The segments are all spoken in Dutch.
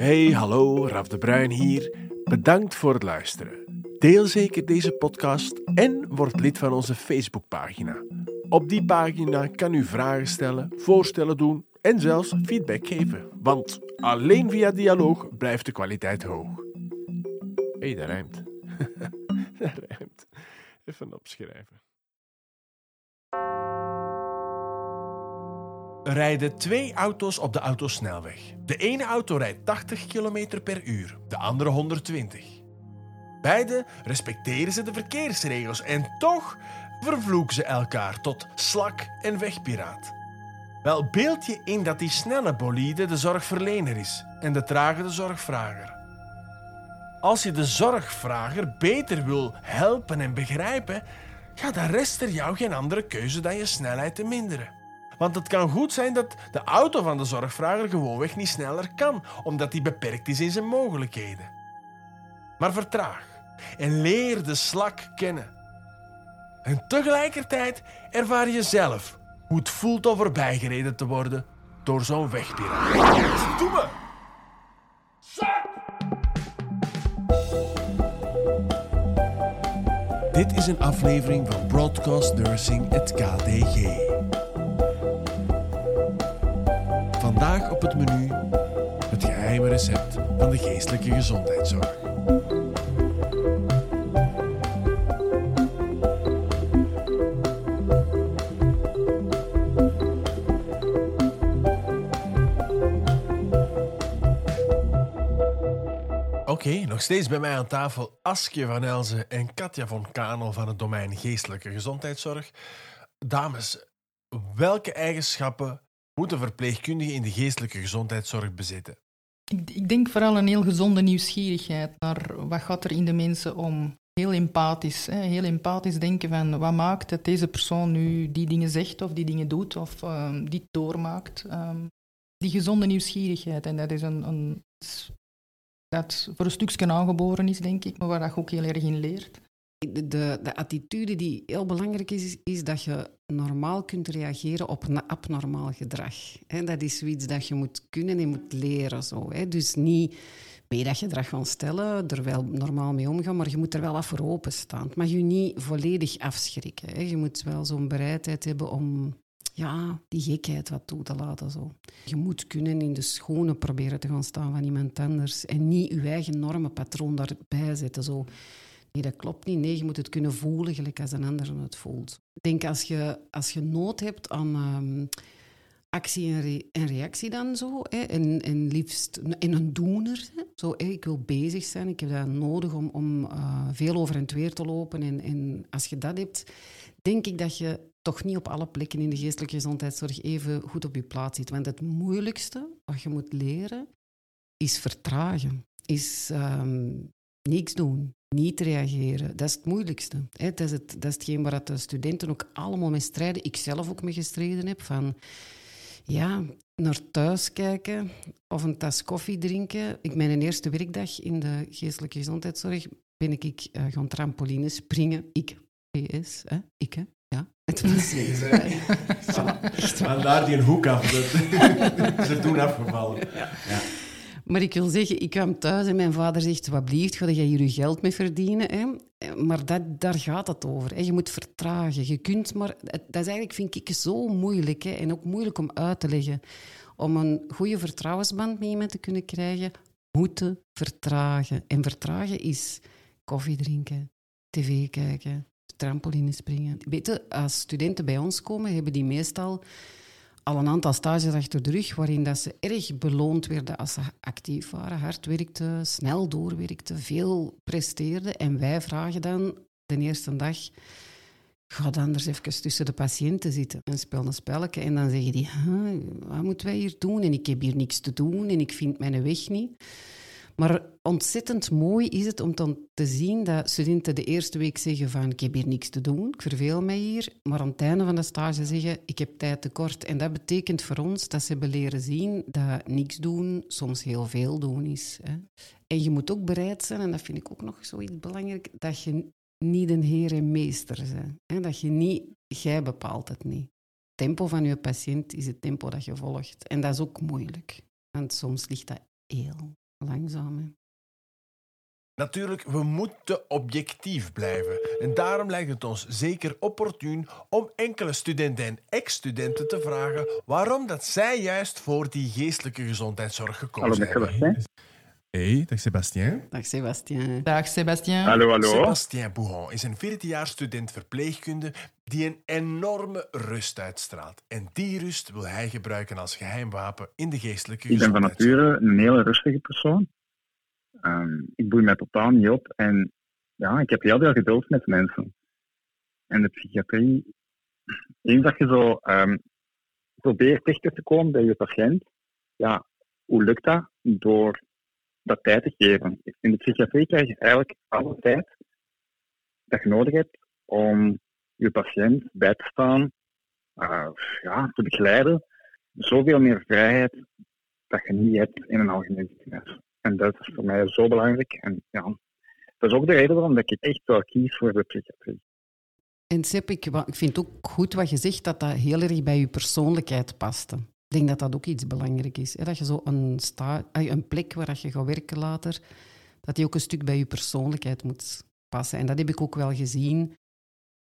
Hey, hallo, Raf de Bruin hier. Bedankt voor het luisteren. Deel zeker deze podcast en word lid van onze Facebookpagina. Op die pagina kan u vragen stellen, voorstellen doen en zelfs feedback geven. Want alleen via dialoog blijft de kwaliteit hoog. Hey, dat rijmt. dat rijmt. Even opschrijven. Rijden twee auto's op de autosnelweg. De ene auto rijdt 80 km per uur, de andere 120. Beide respecteren ze de verkeersregels en toch vervloeken ze elkaar tot slak en wegpiraat. Wel beeld je in dat die snelle bolide de zorgverlener is en de trage de zorgvrager. Als je de zorgvrager beter wil helpen en begrijpen, ja, dan rest er jou geen andere keuze dan je snelheid te minderen. Want het kan goed zijn dat de auto van de zorgvrager gewoonweg niet sneller kan, omdat hij beperkt is in zijn mogelijkheden. Maar vertraag en leer de slak kennen. En tegelijkertijd ervaar je zelf hoe het voelt om voorbijgereden te worden door zo'n wegpiraat. Doe me! Dit is een aflevering van Broadcast Nursing, het KDG. Vandaag op het menu het geheime recept van de geestelijke gezondheidszorg. Oké, nog steeds bij mij aan tafel Askje van Elzen en Katja van Kanel van het domein geestelijke gezondheidszorg. Dames, welke eigenschappen moet een verpleegkundige in de geestelijke gezondheidszorg bezitten? Ik, ik, denk vooral een heel gezonde nieuwsgierigheid naar wat gaat er in de mensen om. Heel empathisch. Heel empathisch denken van wat maakt dat deze persoon nu die dingen zegt of die dingen doet of um, die doormaakt. Um, die gezonde nieuwsgierigheid. En dat is een, een dat voor een stukje aangeboren is, denk ik, maar waar je ook heel erg in leert. De, de, de, attitude die heel belangrijk is, is dat je normaal kunt reageren op abnormaal gedrag. dat is zoiets dat je moet kunnen en moet leren. Zo, Dus niet bij dat gedrag gaan stellen, er wel normaal mee omgaan, maar je moet er wel af voor openstaan. Het mag je niet volledig afschrikken. Je moet wel zo'n bereidheid hebben om ja, die gekheid wat toe te laten. Zo. Je moet kunnen in de schoenen proberen te gaan staan van iemand anders en niet je eigen normenpatroon daarbij zetten. Zo. Nee, dat klopt niet. Nee, je moet het kunnen voelen gelijk als een ander het voelt. Ik denk als je, als je nood hebt aan um, actie en, re en, reactie dan zo, hè, en, liefst en een doener. Zo, hè, ik wil bezig zijn, ik heb dat nodig om, om uh, veel over en weer te lopen. En, en als je dat hebt, denk ik dat je toch niet op alle plekken in de geestelijke gezondheidszorg even goed op je plaats zit. Want het moeilijkste wat je moet leren is vertragen, is um, niks doen, niet reageren. Dat is het moeilijkste. Hè. Dat, is het, dat is hetgeen waar de studenten ook allemaal mee strijden. Ik zelf ook mee gestreden heb. Van, ja, naar thuis kijken of een tas koffie drinken. Ik, mijn eerste werkdag in de geestelijke gezondheidszorg ben ik uh, gaan trampoline springen. Ik, PS, hè? ik, hè? Ja, het was Vandaar die een hoek af. Ze is toen afgevallen. Ja. ja. Maar ik wil zeggen, ik kwam thuis en mijn vader zegt, wat blieft, ga je hier je geld mee verdienen? Hè? Maar dat, daar gaat het over. Hè? Je moet vertragen. Je kunt maar... Dat is eigenlijk, vind ik, zo moeilijk. Hè? En ook moeilijk om uit te leggen. Om een goede vertrouwensband met iemand te kunnen krijgen, moeten vertragen. En vertragen is koffie drinken, tv kijken, trampoline springen. Weet je, als studenten bij ons komen, hebben die meestal al een aantal stages achter de rug waarin dat ze erg beloond werden als ze actief waren, hard werkten, snel doorwerkten, veel presteerden. En wij vragen dan de eerste dag, ga dan eens even tussen de patiënten zitten en speel een spelletje. En dan zeggen die, wat moeten wij hier doen? En ik heb hier niks te doen en ik vind mijn weg niet. Maar ontzettend mooi is het om dan te zien dat studenten de eerste week zeggen van ik heb hier niks te doen, ik verveel mij hier. Maar aan het einde van de stage zeggen ik heb tijd tekort. En dat betekent voor ons dat ze hebben leren zien dat niks doen soms heel veel doen is. Hè. En je moet ook bereid zijn, en dat vind ik ook nog zoiets belangrijk, dat je niet een heer en meester bent. Hè. Dat je niet, jij bepaalt het niet. Het tempo van je patiënt is het tempo dat je volgt. En dat is ook moeilijk. Want soms ligt dat heel langzaam. Hè. Natuurlijk, we moeten objectief blijven. En daarom lijkt het ons zeker opportun om enkele studenten en ex-studenten te vragen waarom dat zij juist voor die geestelijke gezondheidszorg gekozen hebben. Hey, dag Sebastien. Dag Sebastien. Dag Sebastien. Hallo, hallo. Sebastien Bougon is een 14-jaar student verpleegkunde die een enorme rust uitstraalt. En die rust wil hij gebruiken als geheim wapen in de geestelijke Ik ben van nature een hele rustige persoon. Ehm, ik boei mij totaal niet op en ja, ik heb heel veel geduld met mensen. En de psychiatrie, eens dat je zo ehm, probeert dichter te komen bij je patiënt, ja, hoe lukt dat? Door dat tijd te geven. In de psychiatrie krijg je eigenlijk alle tijd dat je nodig hebt om je patiënt bij te staan, eh, ja, te begeleiden. Zoveel meer vrijheid dat je niet hebt in een algemeen ziekenhuis. En dat is voor mij zo belangrijk. En ja, dat is ook de reden waarom dat ik echt wel kies voor de psychiatrie. En Seb, ik, ik vind ook goed wat je zegt, dat dat heel erg bij je persoonlijkheid paste. Ik denk dat dat ook iets belangrijk is. Hè? Dat je zo een, sta, een plek waar dat je gaat werken later, dat die ook een stuk bij je persoonlijkheid moet passen. En dat heb ik ook wel gezien,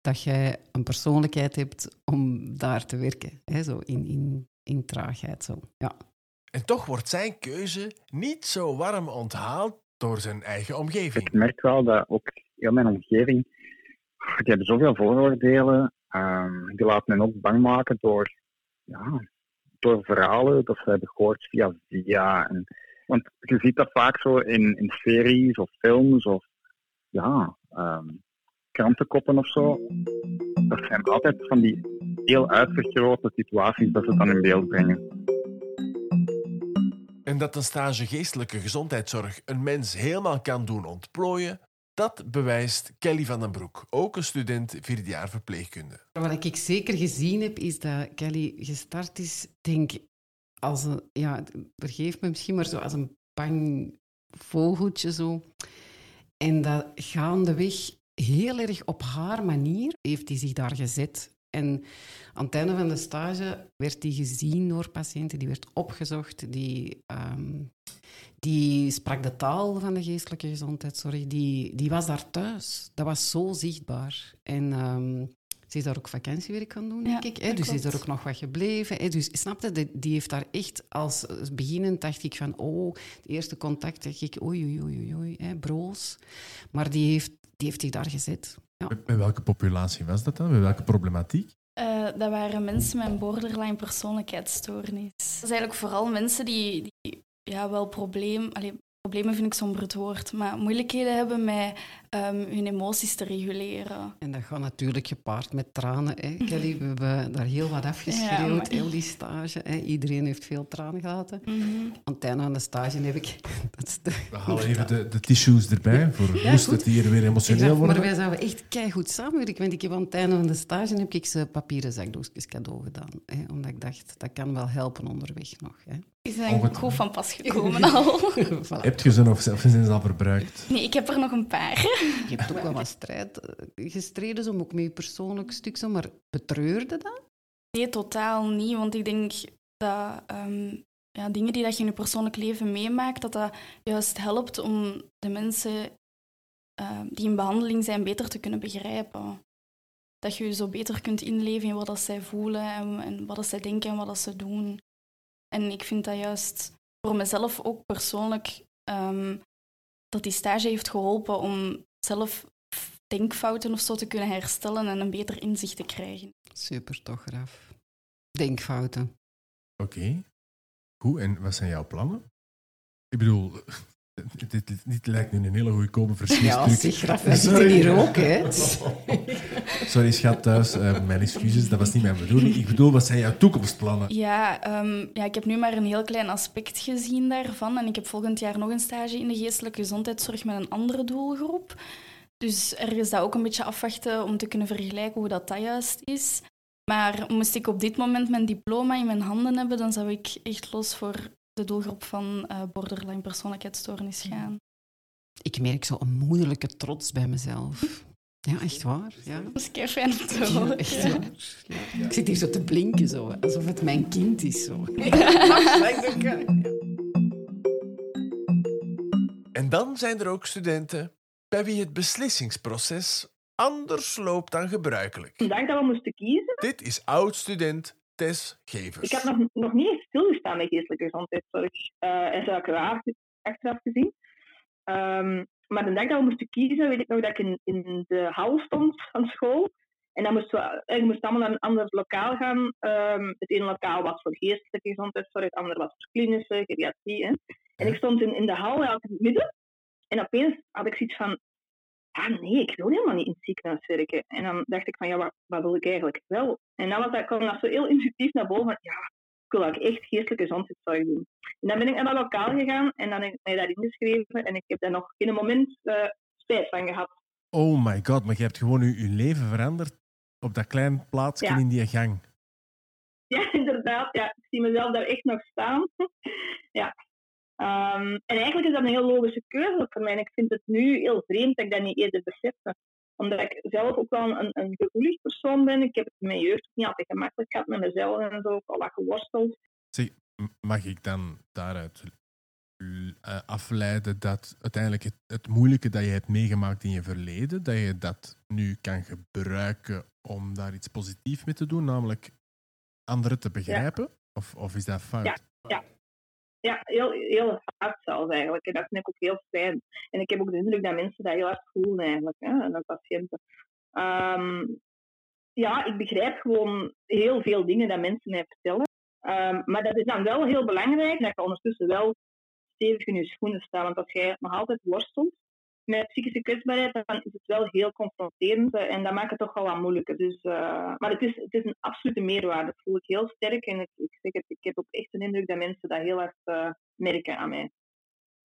dat jij een persoonlijkheid hebt om daar te werken. Hè? Zo in, in, in traagheid. Zo. Ja. En toch wordt zijn keuze niet zo warm onthaald door zijn eigen omgeving. Ik merk wel dat ook heel mijn omgeving, die hebben zoveel vooroordelen. ehm, die laten men ook bang maken door, ja, door verhalen dat ze hebben gehoord via via. En, want je ziet dat vaak zo in, in series of films of ja, ehm, krantenkoppen of zo. Dat zijn altijd van die heel uitvergrote situaties dat ze dan in beeld brengen. En dat een stage geestelijke gezondheidszorg een mens helemaal kan doen ontplooien, dat bewijst Kelly van den Broek, ook een student vierde jaar verpleegkunde. Wat ik zeker gezien heb, is dat Kelly gestart is, denk als ja, vergeef me misschien, maar zo als een bang vogeltje zo. En dat gaandeweg heel erg op haar manier heeft hij zich daar gezet. En aan het einde van de stage werd hij gezien door patiënten, die werd opgezocht, die, ehm, die sprak de taal van de geestelijke gezondheidszorg, die, die was daar thuis. Dat was zo zichtbaar. En ehm, ze is daar ook vakantiewerk gaan doen, Ja, denk ik. Hè? Dus ze is er ook nog wat gebleven. Hè? Dus snapte, die, die heeft daar echt als beginnend dacht ik van, oh, het eerste contact dacht ik, oei, oei, oei, oei, oei hè, broos. Maar die heeft, die heeft zich daar gezet. Ja. Bij welke populatie was dat dan? Bij welke problematiek? Eh, dat waren mensen met een borderline persoonlijkheidsstoornis. Dat is eigenlijk vooral mensen die, die ja, wel probleem, allee, problemen vind ik zo'n bruut woord, maar moeilijkheden hebben met ehm, hun emoties te reguleren. En dat gaat natuurlijk gepaard met tranen. Hè? Kelly, we hebben daar heel wat afgeschreeuwd, maar- heel die stage. Hè? Iedereen heeft veel tranen gelaten. Mhm. Aan het einde van de stage heb ik... Dat is de- We halen even de, de tissues erbij, voor Ja, moest goed. het hier weer emotioneel dacht, maar worden. wij zouden echt keigoed samenwerken. Want ik heb aan het einde van de stage heb ik ze papieren zakdoekjes cadeau gedaan. Hè? Omdat ik dacht, dat kan wel helpen onderweg nog. Hè? Die zijn goed van pas gekomen al. Voilà. Heb je ze nog zelf zijn ze al verbruikt? Nee, ik heb er nog een paar. Je hebt ook wel wat strijd eh, gestreden, zo, ook met je persoonlijk stuk, zo, maar betreurde dat? Nee, totaal niet. Want ik denk dat ehm, ja, dingen die dat je in je persoonlijk leven meemaakt, dat dat juist helpt om de mensen ehm, die in behandeling zijn beter te kunnen begrijpen. Dat je je zo beter kunt inleven in wat dat zij voelen en, en wat dat zij denken en wat dat ze doen. En ik vind dat juist voor mezelf ook persoonlijk ehm, dat die stage heeft geholpen om zelf denkfouten of zo te kunnen herstellen en een beter inzicht te krijgen. Super, toch, Raf? Denkfouten. Oké. Goed, en wat zijn jouw plannen? Ik bedoel, dit, dit, dit lijkt nu een hele goedkope Ja, verschietstruc. zeg, Raf, wij zitten hier ook, hè? Sorry, schat thuis. eh, mijn excuses, dat was niet mijn bedoeling. Ik bedoel, wat zijn jouw toekomstplannen? Ja, ehm, ja, ik heb nu maar een heel klein aspect gezien daarvan. En ik heb volgend jaar nog een stage in de geestelijke gezondheidszorg met een andere doelgroep. Dus ergens dat ook een beetje afwachten om te kunnen vergelijken hoe dat, dat juist is. Maar moest ik op dit moment mijn diploma in mijn handen hebben, dan zou ik echt los voor de doelgroep van eh, borderline persoonlijkheidsstoornis gaan. Ik merk zo een moederlijke trots bij mezelf. Ja, echt waar. Ja. Dat is kei fijn om te Ja, horen. echt waar. Ja. Ik zit hier zo te blinken, zo, alsof het mijn kind is. Zo. En dan zijn er ook studenten bij wie het beslissingsproces anders loopt dan gebruikelijk. De dag dat we moesten kiezen, Dit is oud-student Tess Gevers. ik heb nog, nog niet eens stilgestaan met geestelijke gezondheidszorg. eh en ik raar achteraf gezien. Ehm, maar de dag dat we moesten kiezen, weet ik nog dat ik in, in de hal stond van school. En dan moesten we, we moesten allemaal naar een ander lokaal gaan. Ehm, het ene lokaal was voor geestelijke gezondheidszorg, het andere was voor klinische, geriatrie. Hè. En ik stond in, in de hal in het midden. En opeens had ik zoiets van, ah nee, ik wil helemaal niet in het ziekenhuis werken. En dan dacht ik van, ja, wat, wat wil ik eigenlijk wel? En dan was dat, kwam dat zo heel intuïtief naar boven van, ja, ik wil eigenlijk echt geestelijke gezondheidszorg doen. En dan ben ik naar dat lokaal gegaan en dan heb ik mij daar ingeschreven. En ik heb daar nog in een moment eh, spijt van gehad. Oh my god, maar je hebt gewoon je, je leven veranderd op dat klein plaatsje Ja. in die gang. Ja, inderdaad. Ja, ik zie mezelf daar echt nog staan. ja. Ehm, en eigenlijk is dat een heel logische keuze voor mij. En ik vind het nu heel vreemd dat ik dat niet eerder besefte. Omdat ik zelf ook wel een, een gevoelig persoon ben. Ik heb het in mijn jeugd niet altijd gemakkelijk gehad met mezelf en zo. Ik al wat geworsteld. Zeg, mag ik dan daaruit eh, afleiden dat uiteindelijk het, het moeilijke dat je hebt meegemaakt in je verleden, dat je dat nu kan gebruiken om daar iets positiefs mee te doen, namelijk anderen te begrijpen? Of, of is dat fout? Ja, ja. Heel, heel hard zelfs eigenlijk. En dat vind ik ook heel fijn. En ik heb ook de indruk dat mensen dat heel hard voelen eigenlijk, hè, de patiënten. Ehm, ja, ik begrijp gewoon heel veel dingen dat mensen mij vertellen. Ehm, maar dat is dan wel heel belangrijk dat je ondertussen wel stevig in je schoenen staat. Want als jij nog altijd worstelt met psychische kwetsbaarheid, is het wel heel confronterend eh, en dat maakt het toch wel wat moeilijker. Dus, eh, maar het is, het is een absolute meerwaarde. Dat voel ik heel sterk en ik, ik, zeg het, ik heb ook echt een indruk dat mensen dat heel hard eh, merken aan mij,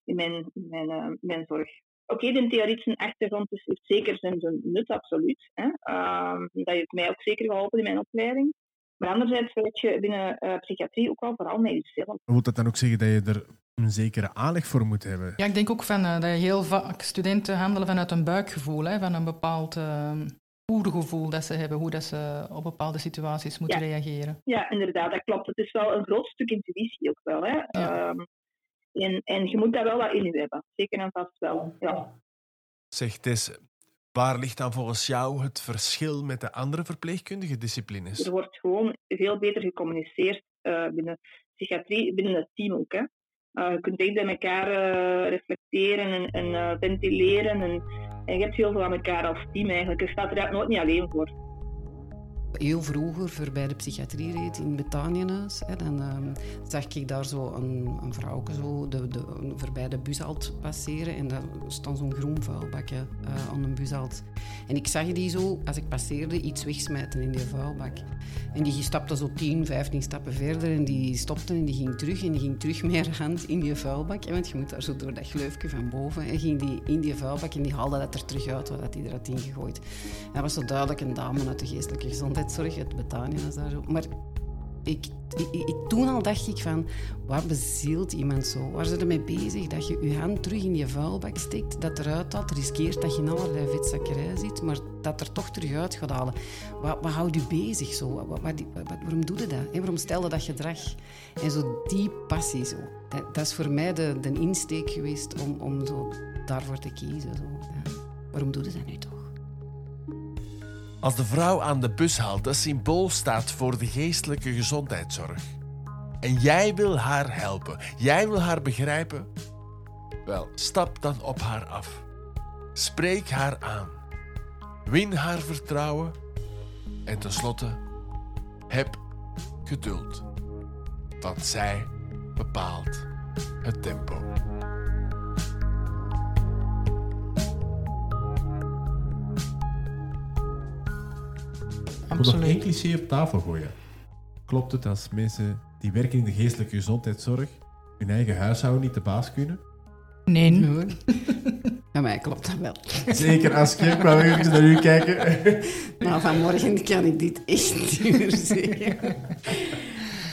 in mijn, mijn, mijn zorg. Oké, de theoretische achtergrond is, heeft zeker zijn, zijn nut, absoluut. Hè. Ehm, dat heeft mij ook zeker geholpen in mijn opleiding. Maar anderzijds weet je binnen eh, psychiatrie ook wel vooral met jezelf. Wil dat dan ook zeggen dat je er een zekere aanleg voor moet hebben? Ja, ik denk ook van, eh, dat heel vaak studenten handelen vanuit een buikgevoel, hè, van een bepaald uh, oergevoel dat ze hebben, hoe dat ze op bepaalde situaties moeten Ja. reageren. Ja, inderdaad, dat klopt. Het is wel een groot stuk intuïtie ook wel. Hè. Ehm, en, en je moet dat wel wat in je hebben. Zeker en vast wel. Ja. Zeg Tess, waar ligt dan volgens jou het verschil met de andere verpleegkundige disciplines? Er wordt gewoon veel beter gecommuniceerd eh, binnen psychiatrie, binnen het team ook. Hè. Uh, je kunt echt bij elkaar uh, reflecteren en, en ventileren. En, je hebt heel veel aan elkaar als team eigenlijk. Je staat er nooit niet alleen voor. Heel vroeger, voorbij de psychiatrie reed in Betanienhuis, hè, dan um, zag ik daar zo een, een vrouwke zo de, de, voorbij de bushalt passeren. En daar stond zo'n groen vuilbakje uh, aan een bushalt. En ik zag die zo, als ik passeerde, iets wegsmijten in die vuilbak. En die stapte zo 10, 15 stappen verder en die stopte en die ging terug. En die ging terug haar hand in die vuilbak. Want je moet daar zo door dat gleufje van boven. En ging die in die vuilbak en die haalde dat er terug uit, wat hij er had ingegooid. En dat was zo duidelijk een dame uit de geestelijke gezondheidszorg, het Betania daar zo. Maar ik, ik, ik, toen al dacht ik van, waar bezielt iemand zo? Waar zijn ze mee bezig? Dat je je hand terug in je vuilbak steekt, dat eruit haalt, riskeert dat je in allerlei vetzakkerij zit, maar dat er toch terug uit gaat halen. Wat, houdt u bezig zo? Wat, waarom doe je dat? En waarom stel je dat gedrag? En zo die passie zo. Dat, is voor mij de, de insteek geweest om, om zo daarvoor te kiezen. Zo. Waarom doe je dat nu toch? Als de vrouw aan de bushalte symbool staat voor de geestelijke gezondheidszorg en jij wil haar helpen, jij wil haar begrijpen, wel, stap dan op haar af. Spreek haar aan. Win haar vertrouwen en tenslotte, heb geduld, want zij bepaalt het tempo. Ik wil nog één cliché op tafel gooien. Klopt het als mensen die werken in de geestelijke gezondheidszorg hun eigen huishouden niet de baas kunnen? Nee. nee. Bij mij klopt dat wel. Zeker, Aske. Ik wou even naar u kijken. Nou, vanmorgen kan ik dit echt niet meer zeggen.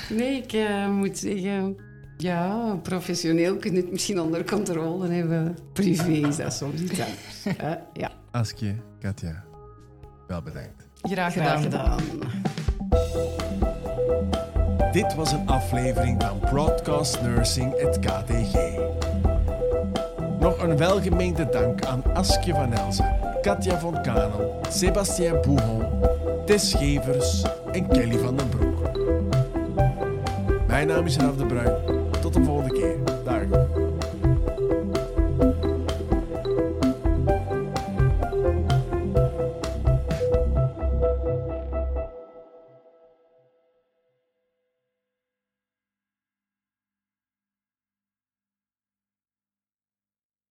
Nee, ik uh, moet zeggen... Ja, professioneel kun je het misschien onder controle hebben. Privé is dat soms iets anders. Uh, ja. Aske, Katja, wel bedankt. Graag gedaan. Graag gedaan. Dit was een aflevering van Broadcast Nursing, het KTG. Nog een welgemeende dank aan Askje van Elzen, Katja von Kanel, Sébastien Bouhon, Tess Gevers en Kelly van den Broek. Mijn naam is Raf de Bruin. Tot de volgende keer.